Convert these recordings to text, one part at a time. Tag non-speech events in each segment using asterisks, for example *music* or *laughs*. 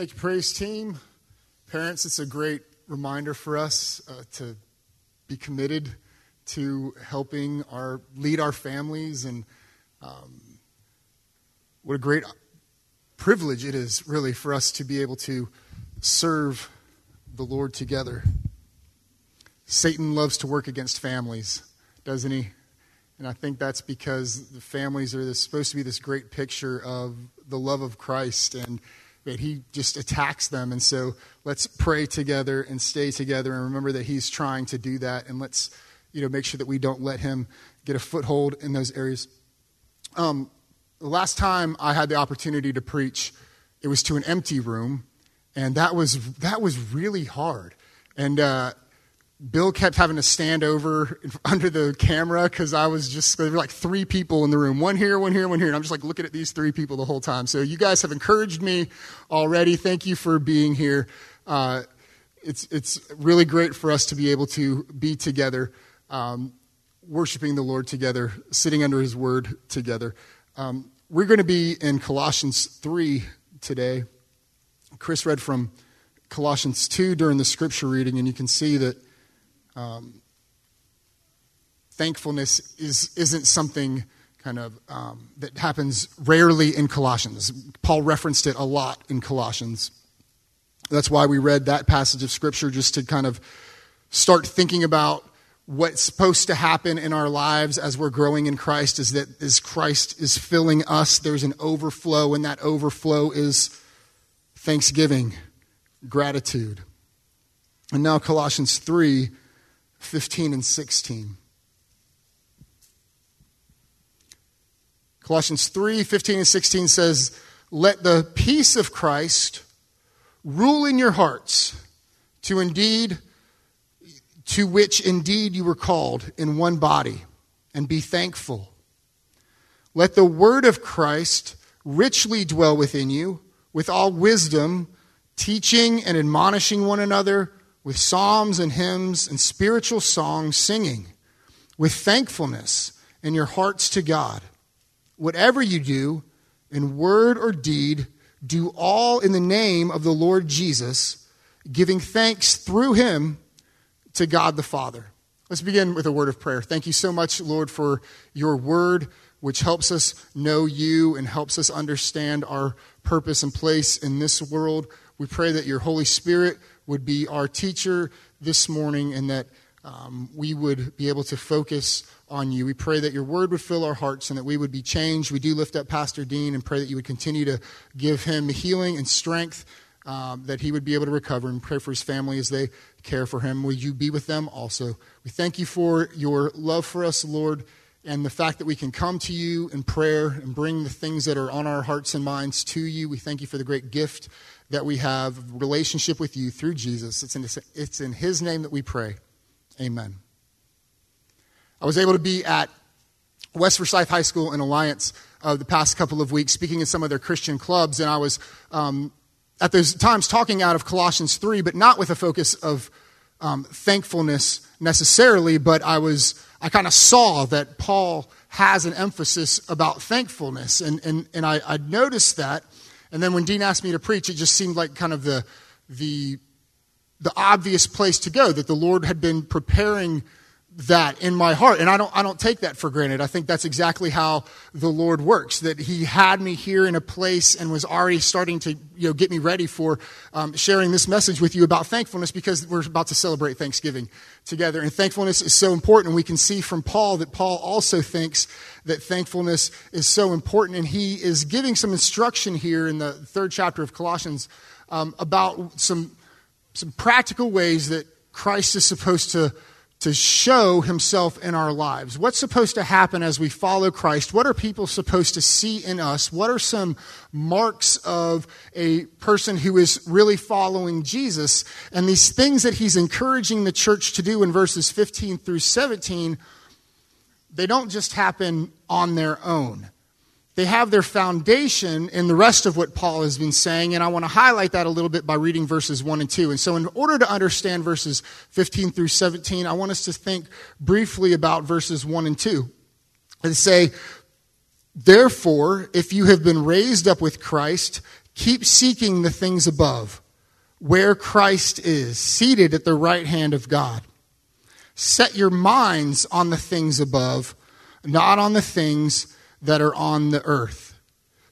Thank you, praise team. Parents, it's a great reminder for us uh, to be committed to helping our lead our families and um, what a great privilege it is really for us to be able to serve the Lord together. Satan loves to work against families, doesn't he? And I think that's because the families are this, supposed to be this great picture of the love of Christ and that he just attacks them. And so let's pray together and stay together and remember that he's trying to do that. And let's, you know, make sure that we don't let him get a foothold in those areas. Um, the last time I had the opportunity to preach, it was to an empty room, and that was that was really hard. And uh, Bill kept having to stand over *laughs* under the camera because I was just, there were like three people in the room one here, one here, one here. And I'm just like looking at these three people the whole time. So you guys have encouraged me already. Thank you for being here. Uh, it's, it's really great for us to be able to be together, um, worshiping the Lord together, sitting under his word together. Um, we're going to be in Colossians 3 today. Chris read from Colossians 2 during the scripture reading, and you can see that um, thankfulness is, isn't something kind of um, that happens rarely in Colossians. Paul referenced it a lot in Colossians. That's why we read that passage of Scripture just to kind of start thinking about what's supposed to happen in our lives as we're growing in Christ is that as Christ is filling us, there's an overflow, and that overflow is thanksgiving, gratitude. And now, Colossians 3 15 and 16. Colossians 3 15 and 16 says, Let the peace of Christ rule in your hearts, to indeed to which indeed you were called in one body, and be thankful. Let the word of Christ richly dwell within you, with all wisdom, teaching and admonishing one another with psalms and hymns and spiritual songs, singing with thankfulness in your hearts to God. Whatever you do, in word or deed, do all in the name of the Lord Jesus, giving thanks through him to God the Father. Let's begin with a word of prayer. Thank you so much, Lord, for your word, which helps us know you and helps us understand our purpose and place in this world. We pray that your Holy Spirit would be our teacher this morning and that um, we would be able to focus on you. We pray that your word would fill our hearts and that we would be changed. We do lift up Pastor Dean and pray that you would continue to give him healing and strength, um, that he would be able to recover and pray for his family as they care for him. Would you be with them also? We thank you for your love for us, Lord, and the fact that we can come to you in prayer and bring the things that are on our hearts and minds to you. We thank you for the great gift that we have relationship with you through Jesus. It's in, it's in his name that we pray. Amen. I was able to be at West Forsyth High School in Alliance uh, the past couple of weeks, speaking in some of their Christian clubs, and I was um, at those times talking out of Colossians 3, but not with a focus of um, thankfulness necessarily, but I was I kind of saw that Paul has an emphasis about thankfulness, and and and I, I noticed that and then when Dean asked me to preach, it just seemed like kind of the, the, the obvious place to go, that the Lord had been preparing that in my heart. And I don't, I don't take that for granted. I think that's exactly how the Lord works, that He had me here in a place and was already starting to you know, get me ready for um, sharing this message with you about thankfulness because we're about to celebrate Thanksgiving together. And thankfulness is so important. We can see from Paul that Paul also thinks that thankfulness is so important. And he is giving some instruction here in the third chapter of Colossians um, about some, some practical ways that Christ is supposed to to show himself in our lives. What's supposed to happen as we follow Christ? What are people supposed to see in us? What are some marks of a person who is really following Jesus? And these things that he's encouraging the church to do in verses 15 through 17, they don't just happen on their own they have their foundation in the rest of what Paul has been saying, and I want to highlight that a little bit by reading verses 1 and 2. And so, in order to understand verses 15 through 17, I want us to think briefly about verses 1 and 2. And say, Therefore, if you have been raised up with Christ, Keep seeking the things above, where Christ is, seated at the right hand of God. Set your minds on the things above, not on the things that are on the earth.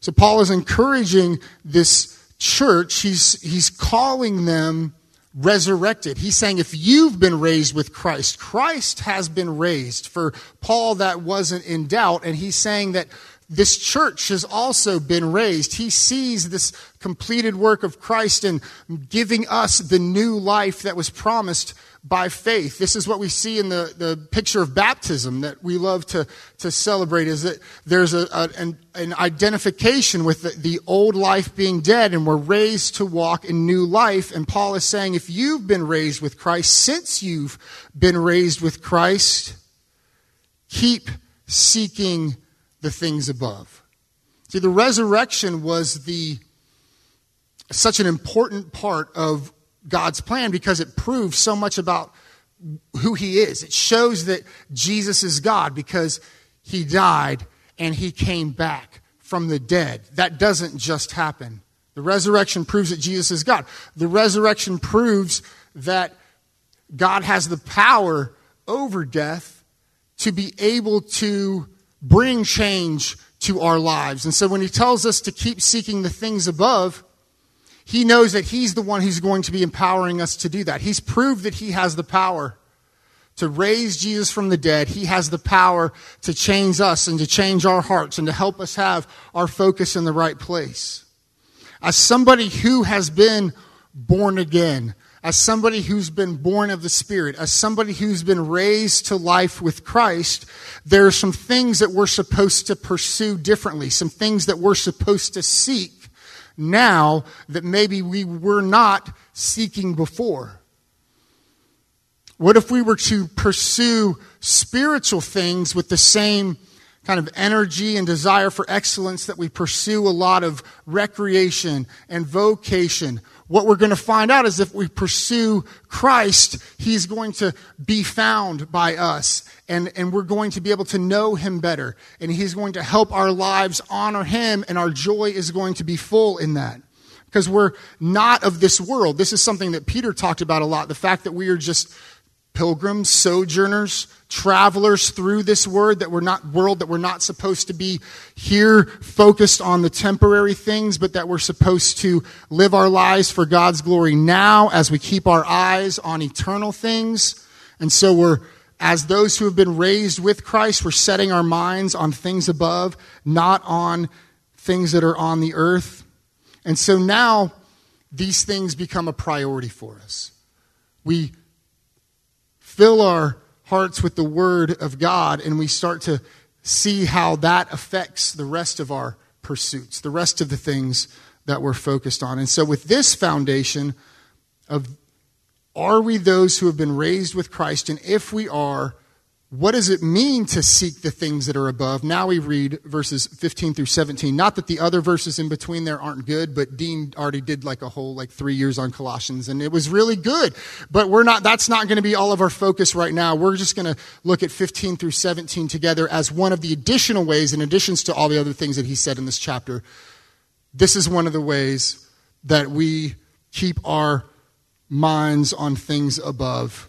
So Paul is encouraging this church. He's, he's calling them resurrected. He's saying if you've been raised with Christ, Christ has been raised. For Paul, that wasn't in doubt. And he's saying that this church has also been raised. He sees this completed work of Christ in giving us the new life that was promised by faith. This is what we see in the, the picture of baptism that we love to, to celebrate is that there's a, a an, an, identification with the, the old life being dead and we're raised to walk in new life. And Paul is saying if you've been raised with Christ, since you've been raised with Christ, keep seeking the things above. See, the resurrection was the such an important part of God's plan because it proves so much about who he is. It shows that Jesus is God because he died and he came back from the dead. That doesn't just happen. The resurrection proves that Jesus is God. The resurrection proves that God has the power over death to be able to bring change to our lives. And so when he tells us to keep seeking the things above, he knows that he's the one who's going to be empowering us to do that. He's proved that he has the power to raise Jesus from the dead. He has the power to change us and to change our hearts and to help us have our focus in the right place. As somebody who has been born again, as somebody who's been born of the Spirit, as somebody who's been raised to life with Christ, there are some things that we're supposed to pursue differently, some things that we're supposed to seek now that maybe we were not seeking before. What if we were to pursue spiritual things with the same kind of energy and desire for excellence that we pursue a lot of recreation and vocation what we're going to find out is if we pursue Christ, He's going to be found by us. And, and we're going to be able to know Him better. And He's going to help our lives honor Him, and our joy is going to be full in that. Because we're not of this world. This is something that Peter talked about a lot. The fact that we are just pilgrims, sojourners, travelers through this word that we're not world that we're not supposed to be here focused on the temporary things, but that we're supposed to live our lives for God's glory now as we keep our eyes on eternal things. And so we're as those who have been raised with Christ, we're setting our minds on things above, not on things that are on the earth. And so now these things become a priority for us. We fill our hearts with the Word of God and we start to see how that affects the rest of our pursuits, the rest of the things that we're focused on. And so, with this foundation of are we those who have been raised with Christ? And if we are, what does it mean to seek the things that are above? Now we read verses 15 through 17. Not that the other verses in between there aren't good, but Dean already did like a whole like three years on Colossians and it was really good. But we're not, that's not going to be all of our focus right now. We're just going to look at 15 through 17 together as one of the additional ways, in additions to all the other things that he said in this chapter. This is one of the ways that we keep our minds on things above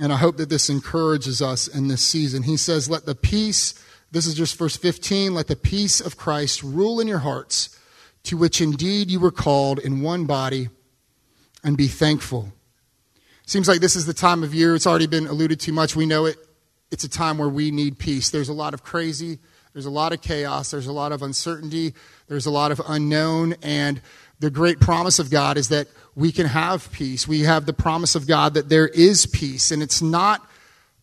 and I hope that this encourages us in this season. He says, Let the peace, this is just verse 15, let the peace of Christ rule in your hearts, to which indeed you were called in one body, and be thankful. Seems like this is the time of year, it's already been alluded to much. We know it. It's a time where we need peace. There's a lot of crazy, there's a lot of chaos, there's a lot of uncertainty, there's a lot of unknown, and the great promise of God is that we can have peace. We have the promise of God that there is peace, and it's not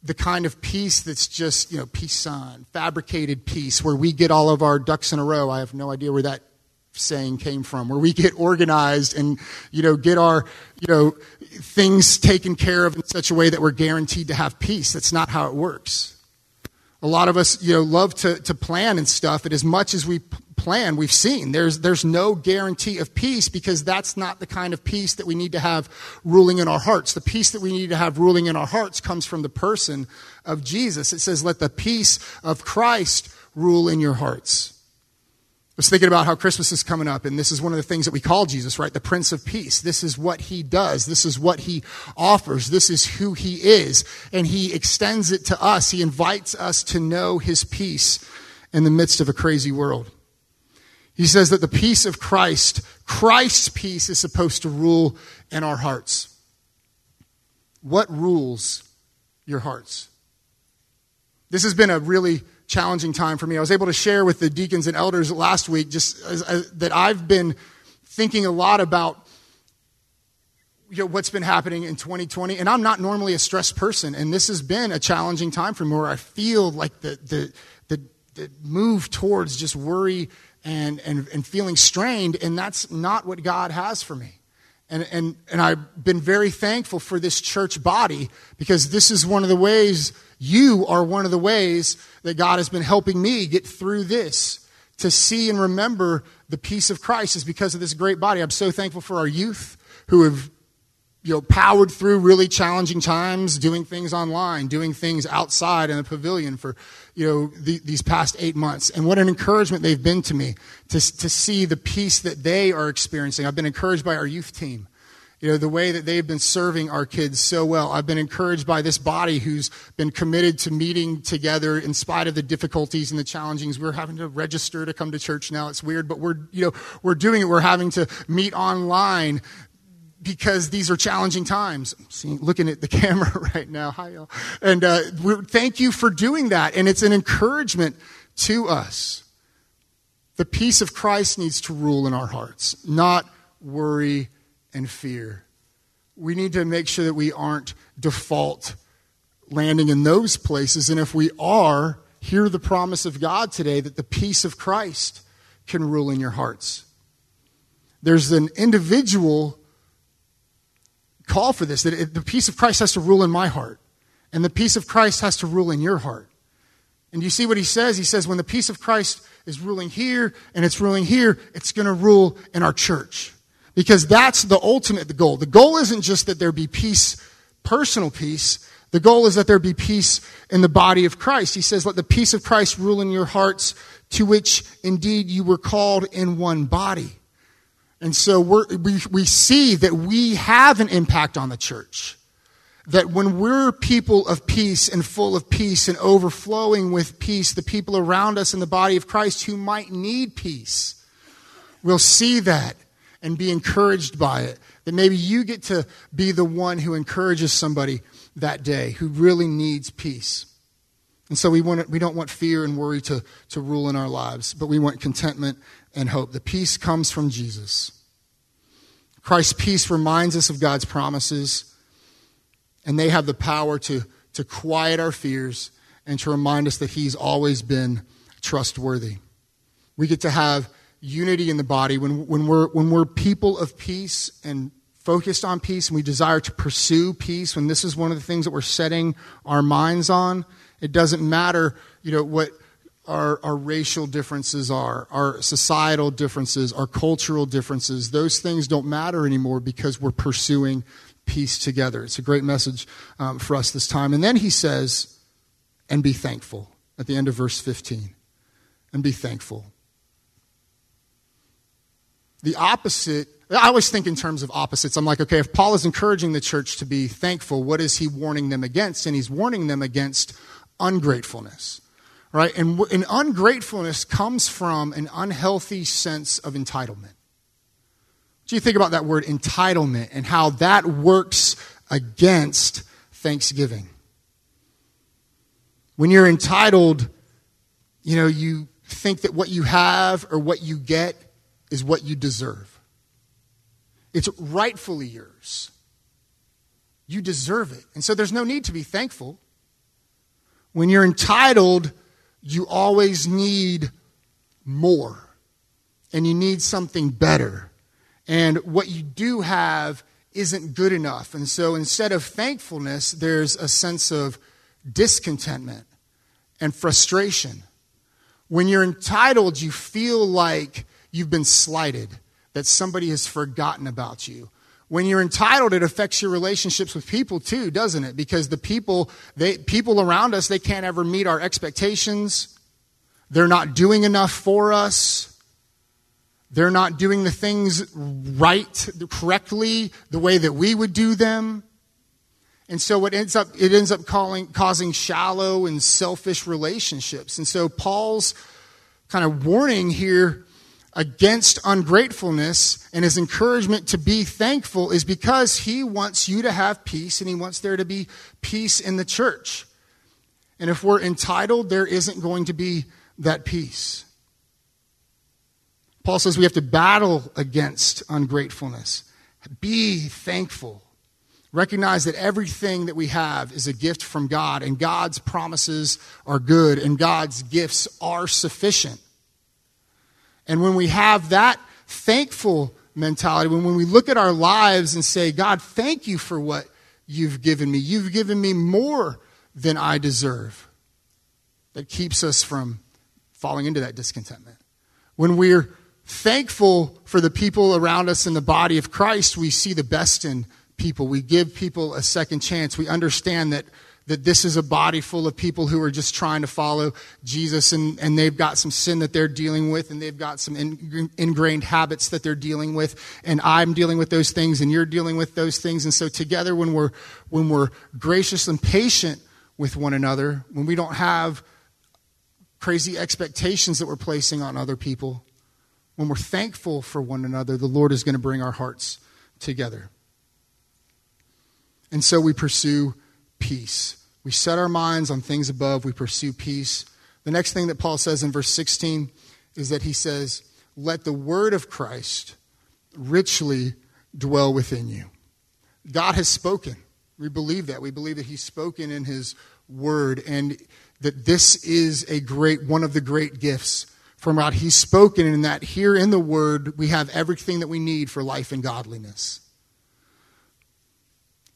the kind of peace that's just, you know, peace on, fabricated peace, where we get all of our ducks in a row. I have no idea where that saying came from, where we get organized and, you know, get our, you know, things taken care of in such a way that we're guaranteed to have peace. That's not how it works. A lot of us, you know, love to, to plan and stuff, and as much as we plan we've seen. There's, there's no guarantee of peace because that's not the kind of peace that we need to have ruling in our hearts. The peace that we need to have ruling in our hearts comes from the person of Jesus. It says, let the peace of Christ rule in your hearts. Was thinking about how Christmas is coming up, and this is one of the things that we call Jesus, right? The Prince of Peace. This is what he does. This is what he offers. This is who he is. And he extends it to us. He invites us to know his peace in the midst of a crazy world. He says that the peace of Christ, Christ's peace, is supposed to rule in our hearts. What rules your hearts? This has been a really challenging time for me. I was able to share with the deacons and elders last week just as, as, that I've been thinking a lot about you know, what's been happening in 2020. And I'm not normally a stressed person. And this has been a challenging time for me where I feel like the, the, the, the move towards just worry and, and, and feeling strained. And that's not what God has for me. And, and, and I've been very thankful for this church body because this is one of the ways, you are one of the ways that God has been helping me get through this. To see and remember the peace of Christ is because of this great body. I'm so thankful for our youth who have you know, powered through really challenging times, doing things online, doing things outside in the pavilion for, you know, the, these past eight months. And what an encouragement they've been to me to, to see the peace that they are experiencing. I've been encouraged by our youth team. You know, the way that they've been serving our kids so well. I've been encouraged by this body who's been committed to meeting together in spite of the difficulties and the challengings. We're having to register to come to church now. It's weird, but we're, you know, we're doing it. We're having to meet online because these are challenging times. I'm looking at the *laughs* camera right now. Hi, y'all. And uh, thank you for doing that. And it's an encouragement to us. The peace of Christ needs to rule in our hearts, not worry and fear. We need to make sure that we aren't default landing in those places. And if we are, hear the promise of God today that the peace of Christ can rule in your hearts. There's an individual call for this that it, the peace of Christ has to rule in my heart, and the peace of Christ has to rule in your heart. And you see what he says? He says, when the peace of Christ is ruling here and it's ruling here, it's going to rule in our church. Because that's the ultimate goal. The goal isn't just that there be peace, personal peace. The goal is that there be peace in the body of Christ. He says, let the peace of Christ rule in your hearts, to which indeed you were called in one body. And so we we, see that we have an impact on the church. That when we're people of peace and full of peace and overflowing with peace, the people around us in the body of Christ who might need peace will see that and be encouraged by it. That maybe you get to be the one who encourages somebody that day who really needs peace. And so we, want, we don't want fear and worry to, to rule in our lives, but we want contentment and hope. The peace comes from Jesus. Christ's peace reminds us of God's promises, and they have the power to, to quiet our fears and to remind us that He's always been trustworthy. We get to have unity in the body when, when, we're, when we're people of peace and focused on peace and we desire to pursue peace, when this is one of the things that we're setting our minds on, it doesn't matter, you know, what our, our racial differences are, our societal differences, our cultural differences. Those things don't matter anymore because we're pursuing peace together. It's a great message um, for us this time. And then he says, and be thankful at the end of verse 15. And be thankful. The opposite, I always think in terms of opposites. I'm like, okay, if Paul is encouraging the church to be thankful, what is he warning them against? And he's warning them against ungratefulness right? And, and ungratefulness comes from an unhealthy sense of entitlement. Do you think about that word entitlement and how that works against thanksgiving? When you're entitled, you know, you think that what you have or what you get is what you deserve. It's rightfully yours. You deserve it. And so there's no need to be thankful. When you're entitled, you always need more and you need something better. And what you do have isn't good enough. And so instead of thankfulness, there's a sense of discontentment and frustration. When you're entitled, you feel like you've been slighted, that somebody has forgotten about you. When you're entitled, it affects your relationships with people too, doesn't it? Because the people, they, people around us, they can't ever meet our expectations. They're not doing enough for us. they're not doing the things right, correctly, the way that we would do them. And so it ends up, it ends up calling, causing shallow and selfish relationships. And so Paul's kind of warning here against ungratefulness and his encouragement to be thankful is because he wants you to have peace and he wants there to be peace in the church. And if we're entitled, there isn't going to be that peace. Paul says we have to battle against ungratefulness. Be thankful. Recognize that everything that we have is a gift from God, and God's promises are good, and God's gifts are sufficient. And when we have that thankful mentality, when, when we look at our lives and say, God, thank you for what you've given me, you've given me more than I deserve, that keeps us from falling into that discontentment. When we're thankful for the people around us in the body of Christ, we see the best in people. We give people a second chance. We understand that that this is a body full of people who are just trying to follow Jesus and, and they've got some sin that they're dealing with and they've got some in, ingrained habits that they're dealing with and I'm dealing with those things and you're dealing with those things. And so together when we're when we're gracious and patient with one another when we don't have crazy expectations that we're placing on other people when we're thankful for one another the Lord is going to bring our hearts together. And so we pursue peace we set our minds on things above. We pursue peace. The next thing that Paul says in verse 16 is that he says, Let the word of Christ richly dwell within you. God has spoken. We believe that. We believe that he's spoken in his word and that this is a great one of the great gifts from God. He's spoken in that here in the word we have everything that we need for life and godliness.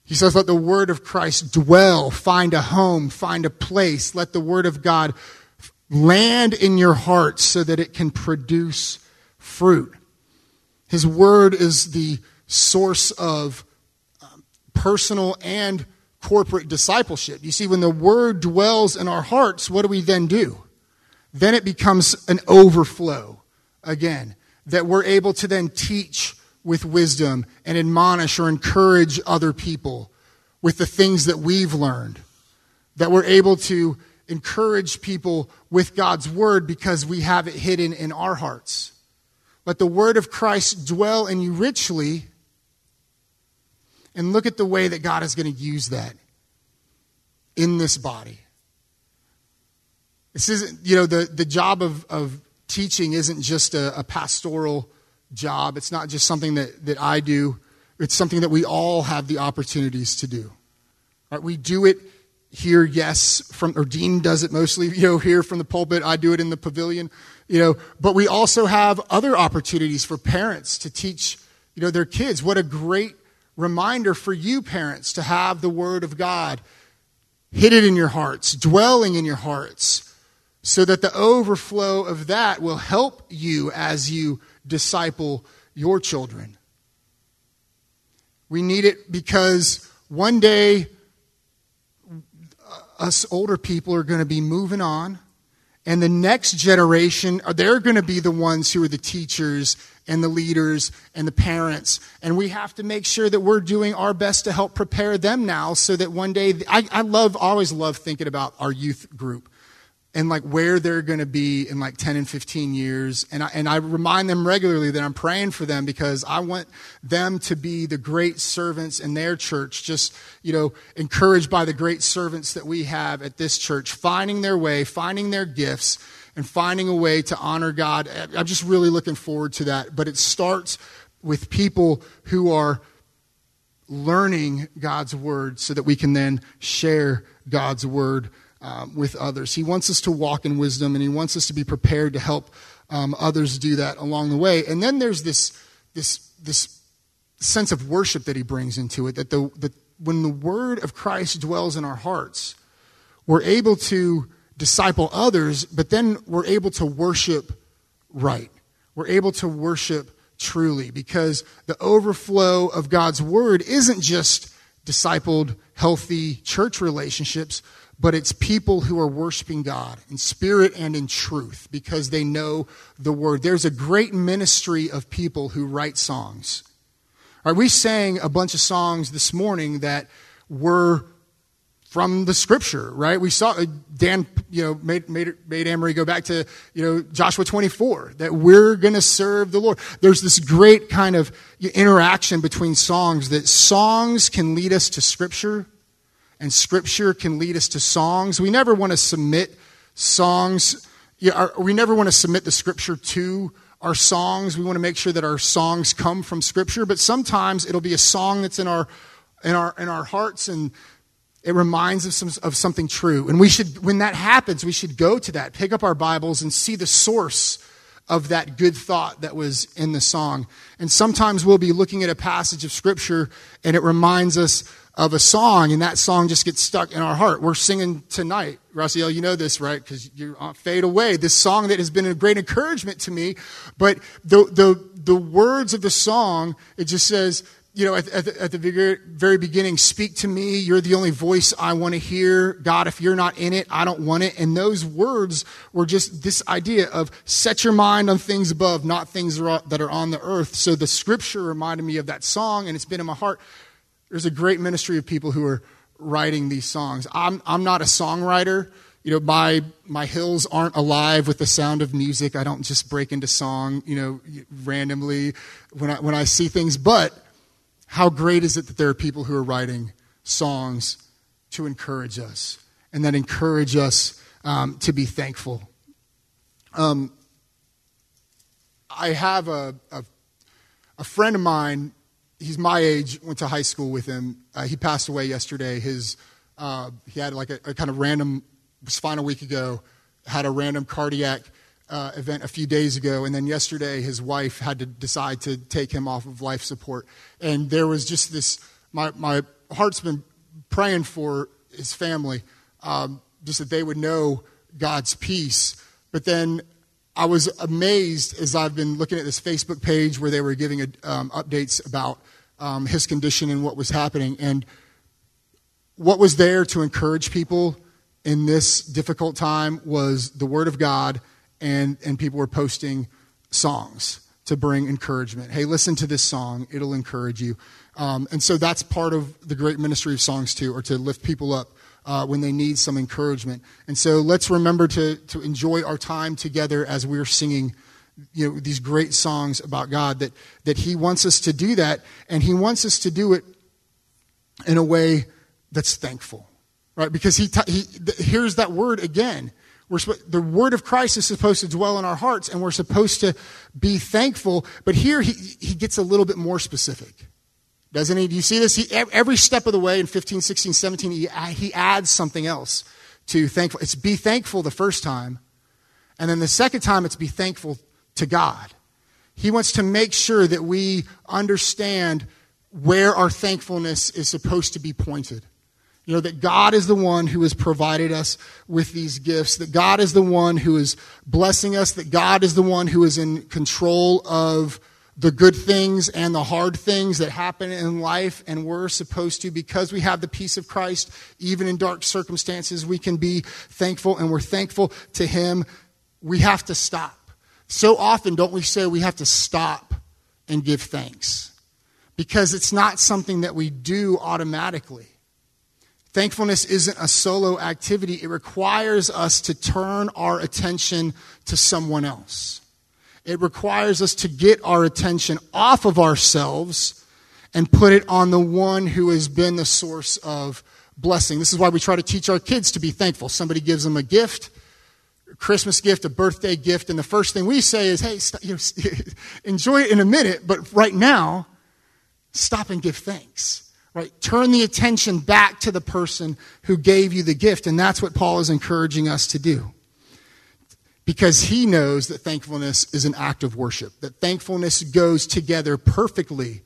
He says, Let the word of Christ dwell, find a home, find a place. Let the word of God land in your heart so that it can produce fruit. His word is the source of um, personal and corporate discipleship. You see, when the word dwells in our hearts, what do we then do? Then it becomes an overflow again, that we're able to then teach with wisdom and admonish or encourage other people with the things that we've learned. That we're able to encourage people with God's word because we have it hidden in our hearts. Let the word of Christ dwell in you richly. And look at the way that God is going to use that in this body. This isn't, you know, the, the job of, of teaching isn't just a, a pastoral job. It's not just something that, that I do, it's something that we all have the opportunities to do. Right? We do it here, yes, from or Dean does it mostly, you know, here from the pulpit. I do it in the pavilion, you know, but we also have other opportunities for parents to teach, you know, their kids. What a great reminder for you parents to have the word of God hidden in your hearts, dwelling in your hearts, so that the overflow of that will help you as you disciple your children. We need it because one day uh, us older people are going to be moving on and the next generation are they're going to be the ones who are the teachers and the leaders and the parents and we have to make sure that we're doing our best to help prepare them now so that one day i, I love always love thinking about our youth group and like where they're going to be in like 10 and 15 years. And I, and I remind them regularly that I'm praying for them because I want them to be the great servants in their church, just, you know, encouraged by the great servants that we have at this church, finding their way, finding their gifts, and finding a way to honor God. I'm just really looking forward to that. But it starts with people who are learning God's word so that we can then share God's word um, with others. He wants us to walk in wisdom and he wants us to be prepared to help um, others do that along the way. And then there's this, this, this sense of worship that he brings into it that the, the, when the word of Christ dwells in our hearts, we're able to disciple others, but then we're able to worship right. We're able to worship truly because the overflow of God's word isn't just discipled, healthy church relationships, but it's people who are worshiping God in spirit and in truth because they know the word. There's a great ministry of people who write songs. All right, we sang a bunch of songs this morning that were from the scripture, right? We saw uh, Dan, you know, made, made, made Amory go back to, you know, Joshua 24, that we're going to serve the Lord. There's this great kind of interaction between songs that songs can lead us to scripture and scripture can lead us to songs. We never want to submit songs, we never want to submit the scripture to our songs. We want to make sure that our songs come from scripture, but sometimes it'll be a song that's in our, in our, in our hearts and it reminds us of, of something true. And we should, when that happens, we should go to that, pick up our Bibles, and see the source of that good thought that was in the song. And sometimes we'll be looking at a passage of Scripture and it reminds us of a song, and that song just gets stuck in our heart. We're singing tonight. Raziel, you know this, right? Because you're uh, fade away. This song that has been a great encouragement to me. But the, the, the words of the song, it just says, you know, at, at, the, at the very beginning, speak to me. You're the only voice I want to hear. God, if you're not in it, I don't want it. And those words were just this idea of set your mind on things above, not things that are on the earth. So the scripture reminded me of that song, and it's been in my heart. There's a great ministry of people who are writing these songs. I'm, I'm not a songwriter. You know, my, my hills aren't alive with the sound of music. I don't just break into song, you know, randomly when I, when I see things. But how great is it that there are people who are writing songs to encourage us and that encourage us um, to be thankful? Um, I have a, a, a, friend of mine, he's my age, went to high school with him. Uh, he passed away yesterday. His, uh, he had like a, a kind of random, was fine a week ago, had a random cardiac uh, event a few days ago, and then yesterday his wife had to decide to take him off of life support. And there was just this, my, my heart's been praying for his family, um, just that they would know God's peace. But then I was amazed as I've been looking at this Facebook page where they were giving um, updates about um, his condition and what was happening. And what was there to encourage people in this difficult time was the Word of God and, and people were posting songs to bring encouragement. Hey, listen to this song, it'll encourage you. Um, and so that's part of the great ministry of songs, too, or to lift people up uh, when they need some encouragement. And so let's remember to, to enjoy our time together as we're singing you know, these great songs about God, that, that He wants us to do that, and He wants us to do it in a way that's thankful, right? Because He, t- he here's that word again we're, the word of Christ is supposed to dwell in our hearts, and we're supposed to be thankful. But here he, he gets a little bit more specific. Doesn't he? Do you see this? He, every step of the way in 15, 16, 17, he, uh, he adds something else to thankful. It's be thankful the first time, and then the second time it's be thankful to God. He wants to make sure that we understand where our thankfulness is supposed to be pointed. You know, that God is the one who has provided us with these gifts, that God is the one who is blessing us, that God is the one who is in control of the good things and the hard things that happen in life, and we're supposed to, because we have the peace of Christ, even in dark circumstances, we can be thankful, and we're thankful to Him. We have to stop. So often, don't we say we have to stop and give thanks? Because it's not something that we do automatically. Thankfulness isn't a solo activity. It requires us to turn our attention to someone else. It requires us to get our attention off of ourselves and put it on the one who has been the source of blessing. This is why we try to teach our kids to be thankful. Somebody gives them a gift, Christmas gift, a birthday gift, and the first thing we say is, hey, st- you know, *laughs* enjoy it in a minute, but right now, stop and give thanks. Right? Turn the attention back to the person who gave you the gift. And that's what Paul is encouraging us to do. Because he knows that thankfulness is an act of worship, that thankfulness goes together perfectly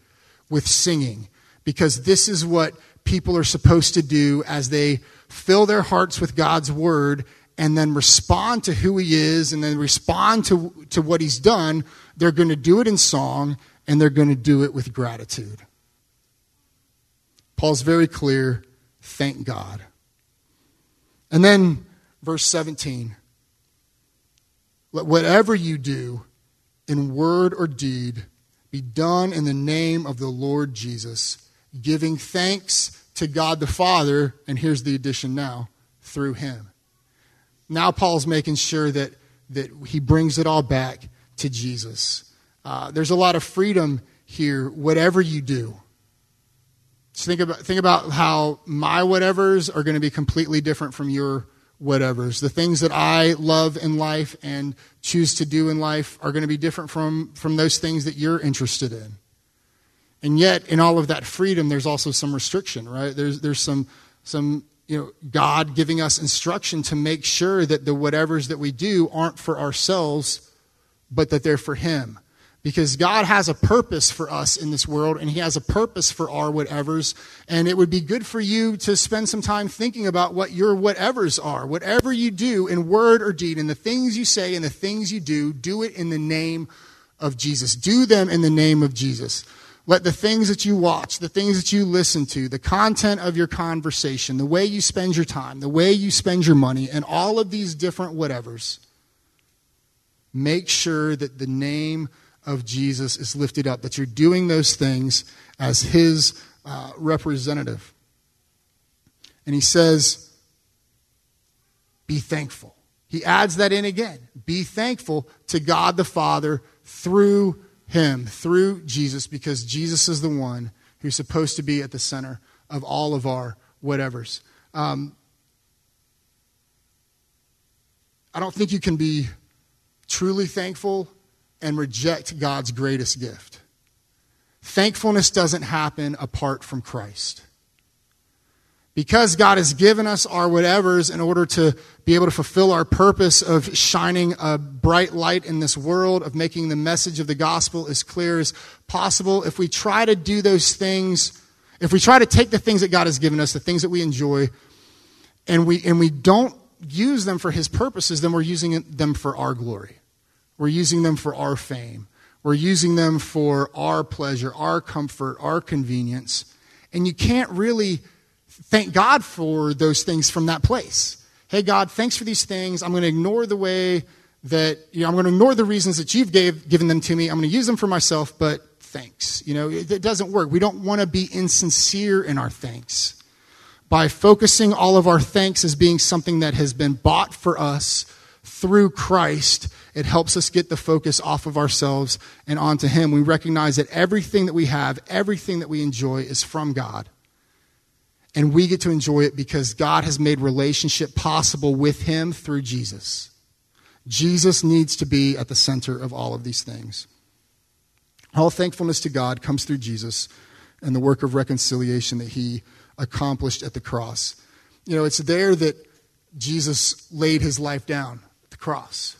with singing. Because this is what people are supposed to do as they fill their hearts with God's word and then respond to who he is and then respond to, to what he's done. They're going to do it in song and they're going to do it with gratitude. Paul's very clear thank God. And then verse 17 let whatever you do in word or deed be done in the name of the Lord Jesus, giving thanks to God the Father, and here's the addition now, through him. Now Paul's making sure that, that he brings it all back to Jesus. Uh, there's a lot of freedom here, whatever you do. Just think about, think about how my whatevers are going to be completely different from your whatevers. The things that I love in life and choose to do in life are going to be different from, from those things that you're interested in. And yet, in all of that freedom, there's also some restriction, right? There's, there's some, some, you know, God giving us instruction to make sure that the whatevers that we do aren't for ourselves, but that they're for Him because God has a purpose for us in this world and He has a purpose for our whatevers. And it would be good for you to spend some time thinking about what your whatevers are. Whatever you do in word or deed, and the things you say and the things you do, do it in the name of Jesus. Do them in the name of Jesus. Let the things that you watch, the things that you listen to, the content of your conversation, the way you spend your time, the way you spend your money, and all of these different whatevers, make sure that the name of Jesus is lifted up, that you're doing those things as his uh, representative. And he says, be thankful. He adds that in again. Be thankful to God the Father through him, through Jesus, because Jesus is the one who's supposed to be at the center of all of our whatevers. Um, I don't think you can be truly thankful and reject God's greatest gift. Thankfulness doesn't happen apart from Christ. Because God has given us our whatevers in order to be able to fulfill our purpose of shining a bright light in this world, of making the message of the gospel as clear as possible, if we try to do those things, if we try to take the things that God has given us, the things that we enjoy, and we, and we don't use them for His purposes, then we're using them for our glory. We're using them for our fame. We're using them for our pleasure, our comfort, our convenience. And you can't really thank God for those things from that place. Hey, God, thanks for these things. I'm going to ignore the way that, you know, I'm going to ignore the reasons that you've gave, given them to me. I'm going to use them for myself, but thanks. You know, it, it doesn't work. We don't want to be insincere in our thanks. By focusing all of our thanks as being something that has been bought for us through Christ, it helps us get the focus off of ourselves and onto Him. We recognize that everything that we have, everything that we enjoy is from God. And we get to enjoy it because God has made relationship possible with Him through Jesus. Jesus needs to be at the center of all of these things. All thankfulness to God comes through Jesus and the work of reconciliation that He accomplished at the cross. You know, it's there that Jesus laid His life down at the cross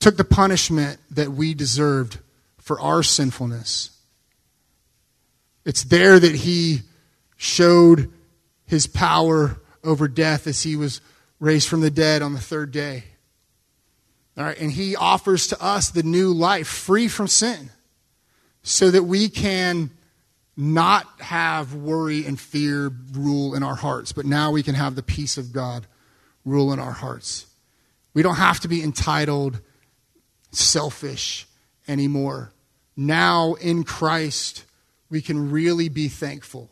took the punishment that we deserved for our sinfulness. It's there that he showed his power over death as he was raised from the dead on the third day. All right, and he offers to us the new life free from sin so that we can not have worry and fear rule in our hearts, but now we can have the peace of God rule in our hearts. We don't have to be entitled selfish anymore. Now in Christ, we can really be thankful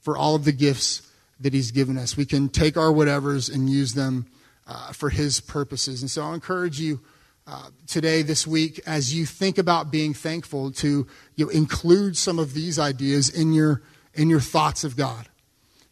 for all of the gifts that He's given us. We can take our whatevers and use them uh, for His purposes. And so I'll encourage you uh, today, this week, as you think about being thankful, to you know, include some of these ideas in your, in your thoughts of God.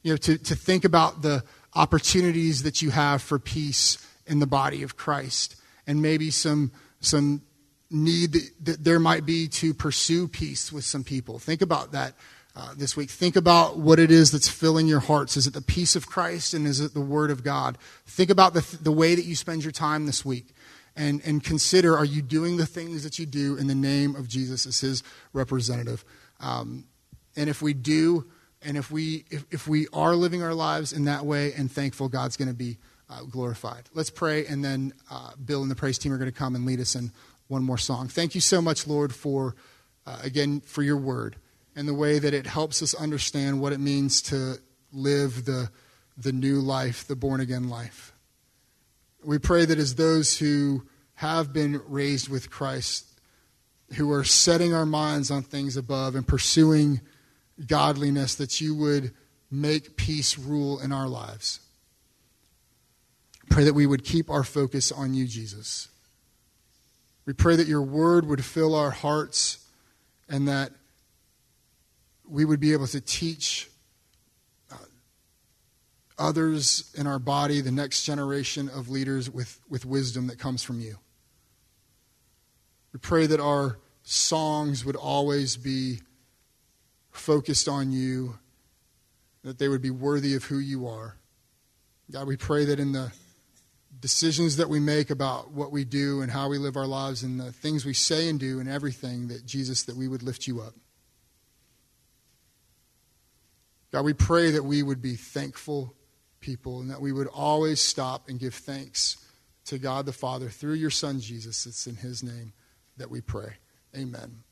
You know, to, to think about the opportunities that you have for peace in the body of Christ and maybe some some need that there might be to pursue peace with some people. Think about that uh, this week. Think about what it is that's filling your hearts. Is it the peace of Christ and is it the Word of God? Think about the, the way that you spend your time this week. And, and consider are you doing the things that you do in the name of Jesus as his representative? Um, and if we do, and if we, if, if we are living our lives in that way and thankful, God's going to be uh, glorified. Let's pray, and then uh, Bill and the praise team are going to come and lead us in one more song. Thank you so much, Lord, for, uh, again, for your word and the way that it helps us understand what it means to live the, the new life, the born again life. We pray that as those who have been raised with Christ, who are setting our minds on things above and pursuing godliness, that you would make peace rule in our lives. Pray that we would keep our focus on you, Jesus. We pray that your word would fill our hearts and that we would be able to teach uh, others in our body, the next generation of leaders, with, with wisdom that comes from you. We pray that our songs would always be focused on you, that they would be worthy of who you are. God, we pray that in the decisions that we make about what we do and how we live our lives and the things we say and do and everything, that Jesus, that we would lift you up. God, we pray that we would be thankful people and that we would always stop and give thanks to God the Father through your Son Jesus. It's in his name that we pray. Amen.